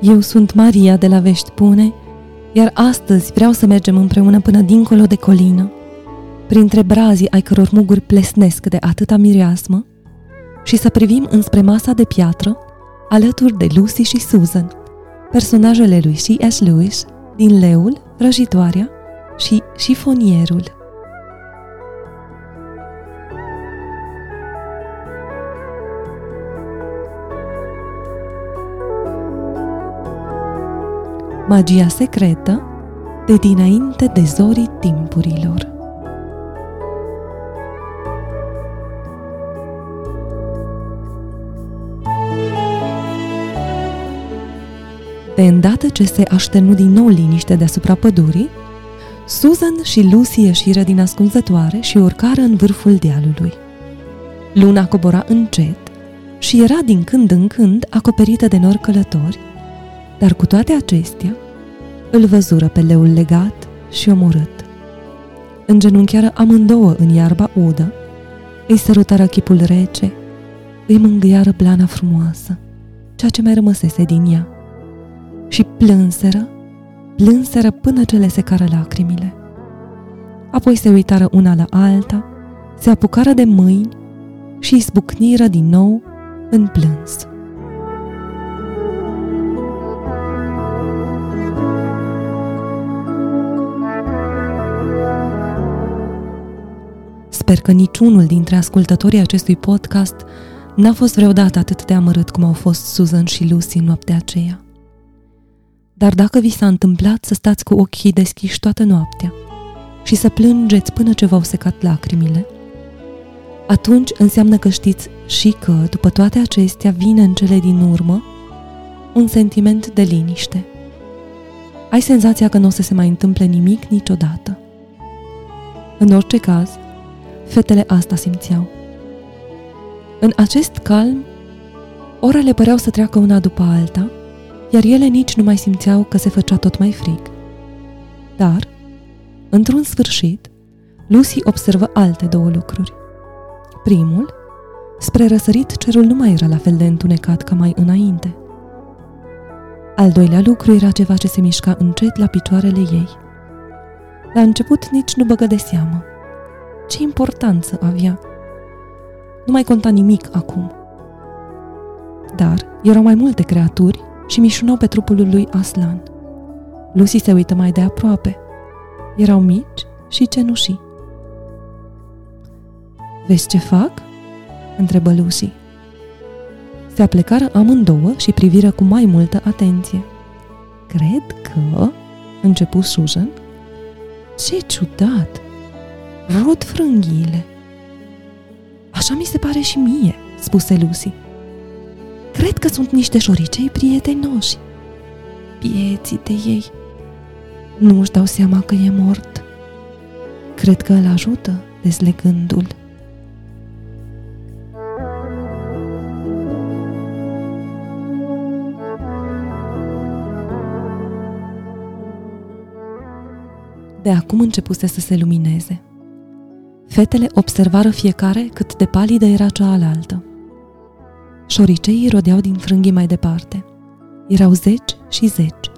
Eu sunt Maria de la Vești Pune, iar astăzi vreau să mergem împreună până dincolo de colină, printre brazii ai căror muguri plesnesc de atâta mireasmă, și să privim înspre masa de piatră, alături de Lucy și Susan, personajele lui C.S. Lewis din Leul, Vrăjitoarea și Șifonierul. Magia secretă de dinainte de zorii timpurilor. De îndată ce se așternu din nou liniște deasupra pădurii, Susan și Lucy ieșiră din ascunzătoare și urcară în vârful dealului. Luna cobora încet și era din când în când acoperită de nori călători, dar cu toate acestea, îl văzură pe leul legat și omorât. Îngenunchiară amândouă în iarba udă, îi sărutară chipul rece, îi mângâiară blana frumoasă, ceea ce mai rămăsese din ea și plânseră, plânseră până ce le secară lacrimile. Apoi se uitară una la alta, se apucară de mâini și izbucniră din nou în plâns. Sper că niciunul dintre ascultătorii acestui podcast n-a fost vreodată atât de amărât cum au fost Susan și Lucy în noaptea aceea. Dar dacă vi s-a întâmplat să stați cu ochii deschiși toată noaptea și să plângeți până ce v-au secat lacrimile, atunci înseamnă că știți și că, după toate acestea, vine în cele din urmă un sentiment de liniște. Ai senzația că nu o să se mai întâmple nimic niciodată. În orice caz, fetele asta simțeau. În acest calm, orele păreau să treacă una după alta, iar ele nici nu mai simțeau că se făcea tot mai frig. Dar, într-un sfârșit, Lucy observă alte două lucruri. Primul, spre răsărit cerul nu mai era la fel de întunecat ca mai înainte. Al doilea lucru era ceva ce se mișca încet la picioarele ei. La început nici nu băgă de seamă. Ce importanță avea! Nu mai conta nimic acum. Dar erau mai multe creaturi și mișunau pe trupul lui Aslan. Lucy se uită mai de aproape. Erau mici și cenușii. Vezi ce fac?" întrebă Lucy. Se aplecară amândouă și priviră cu mai multă atenție. Cred că, începu Susan, ce ciudat! Rod frânghiile. Așa mi se pare și mie, spuse Lucy. Cred că sunt niște șoricei prietenoși. Pieții de ei. Nu își dau seama că e mort. Cred că îl ajută dezlegându-l. De acum începuse să se lumineze. Fetele observară fiecare cât de palidă era cealaltă. Șoriceii rodeau din frânghii mai departe. Erau zeci și zeci.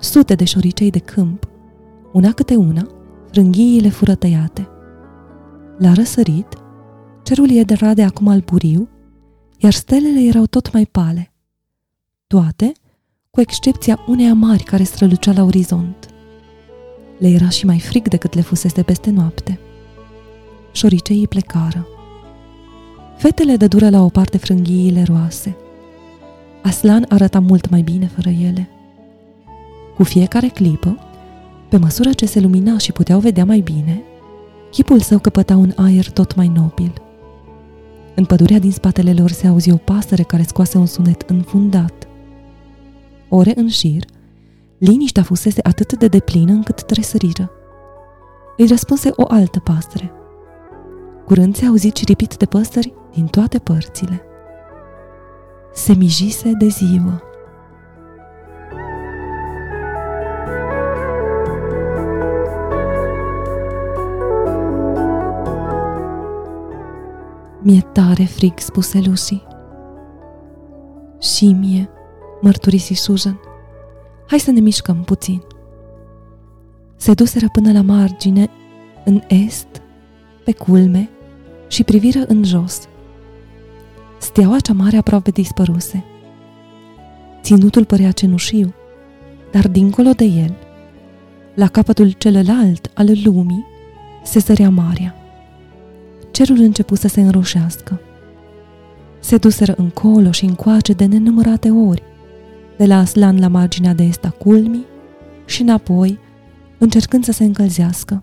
Sute de șoricei de câmp. Una câte una, frânghiile fură tăiate. La răsărit, cerul era de acum alburiu, iar stelele erau tot mai pale. Toate, cu excepția uneia mari care strălucea la orizont. Le era și mai frig decât le fusese peste noapte. Șoriceii plecară. Fetele de dură la o parte frânghiile roase. Aslan arăta mult mai bine fără ele. Cu fiecare clipă, pe măsură ce se lumina și puteau vedea mai bine, chipul său căpăta un aer tot mai nobil. În pădurea din spatele lor se auzi o pasăre care scoase un sunet înfundat. Ore în șir, liniștea fusese atât de deplină încât tresăriră. Îi răspunse o altă pasăre. Curând se auzi ciripit de păsări din toate părțile. Se mijise de ziua. Mi-e tare frig, spuse Lucy. Și mie, mărturisi Susan. Hai să ne mișcăm puțin. Se duseră până la margine, în est, pe culme, și priviră în jos. Steaua cea mare aproape dispăruse. Ținutul părea cenușiu, dar dincolo de el, la capătul celălalt al lumii, se sărea marea. Cerul început să se înroșească. Se duseră încolo și încoace de nenumărate ori, de la Aslan la marginea de est a culmii și înapoi, încercând să se încălzească.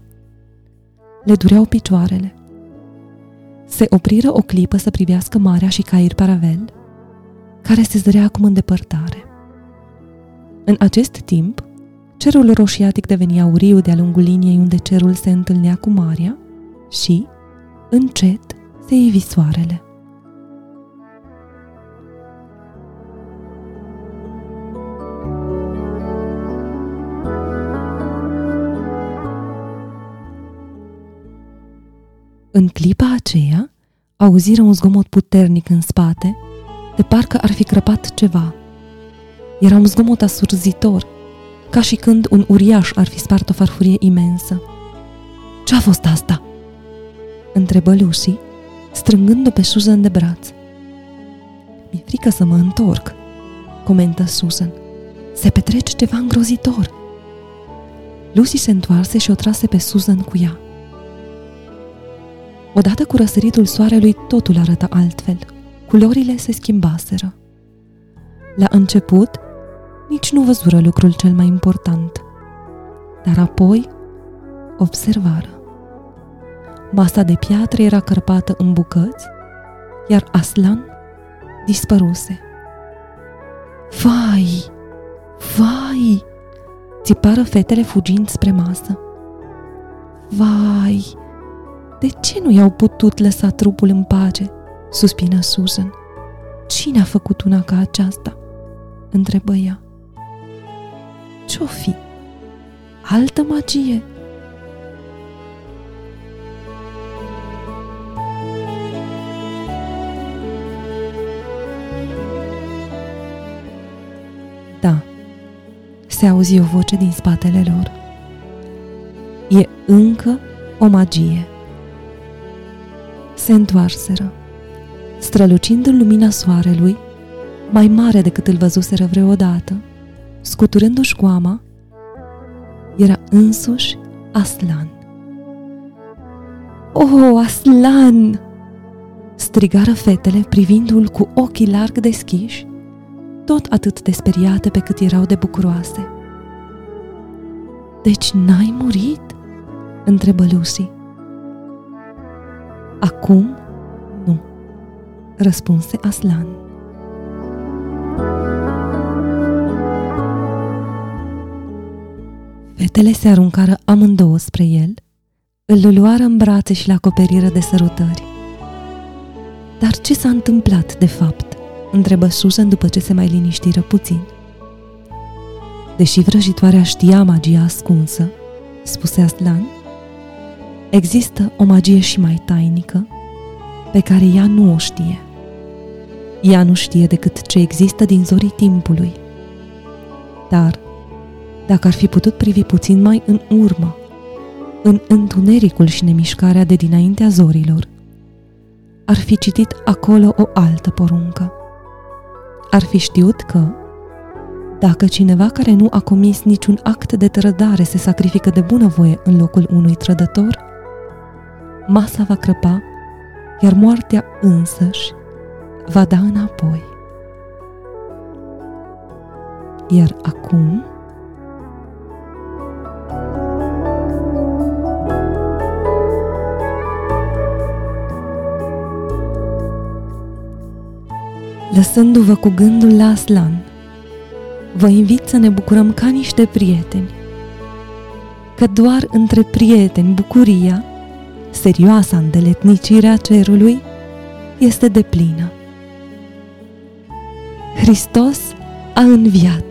Le dureau picioarele. Se opriră o clipă să privească marea și Cair Paravel, care se zărea acum în depărtare. În acest timp, cerul roșiatic devenia auriu de-a lungul liniei unde cerul se întâlnea cu marea și, încet, se ivi soarele. În clipa aceea, auziră un zgomot puternic în spate, de parcă ar fi crăpat ceva. Era un zgomot asurzitor, ca și când un uriaș ar fi spart o farfurie imensă. Ce a fost asta?" întrebă Lucy, strângând-o pe Susan de braț. Mi-e frică să mă întorc, comentă Susan. Se petrece ceva îngrozitor. Lucy se întoarse și o trase pe Susan cu ea. Odată cu răsăritul soarelui, totul arăta altfel. Culorile se schimbaseră. La început, nici nu văzură lucrul cel mai important. Dar apoi, observară. Masa de piatră era cărpată în bucăți, iar Aslan dispăruse. Vai! Vai! Țipară fetele fugind spre masă. Vai! De ce nu i-au putut lăsa trupul în pace? Suspină Susan. Cine a făcut una ca aceasta? Întrebă ea. Ce-o fi? Altă magie? Da, se auzi o voce din spatele lor. E încă o magie se întoarseră, strălucind în lumina soarelui, mai mare decât îl văzuseră vreodată, scuturându-și goama, era însuși Aslan. O, oh, Aslan! strigară fetele privindu-l cu ochii larg deschiși, tot atât de speriate pe cât erau de bucuroase. Deci n-ai murit? întrebă Lucy. Acum nu, răspunse Aslan. Fetele se aruncară amândouă spre el, îl luară în brațe și l acoperiră de sărutări. Dar ce s-a întâmplat, de fapt? întrebă Susan după ce se mai liniștiră puțin. Deși vrăjitoarea știa magia ascunsă, spuse Aslan, Există o magie și mai tainică pe care ea nu o știe. Ea nu știe decât ce există din zorii timpului. Dar, dacă ar fi putut privi puțin mai în urmă, în întunericul și nemișcarea de dinaintea zorilor, ar fi citit acolo o altă poruncă. Ar fi știut că, dacă cineva care nu a comis niciun act de trădare se sacrifică de bunăvoie în locul unui trădător, masa va crăpa, iar moartea însăși va da înapoi. Iar acum, lăsându-vă cu gândul la Aslan, vă invit să ne bucurăm ca niște prieteni, că doar între prieteni bucuria serioasa îndeletnicire a cerului este deplină. Hristos a înviat.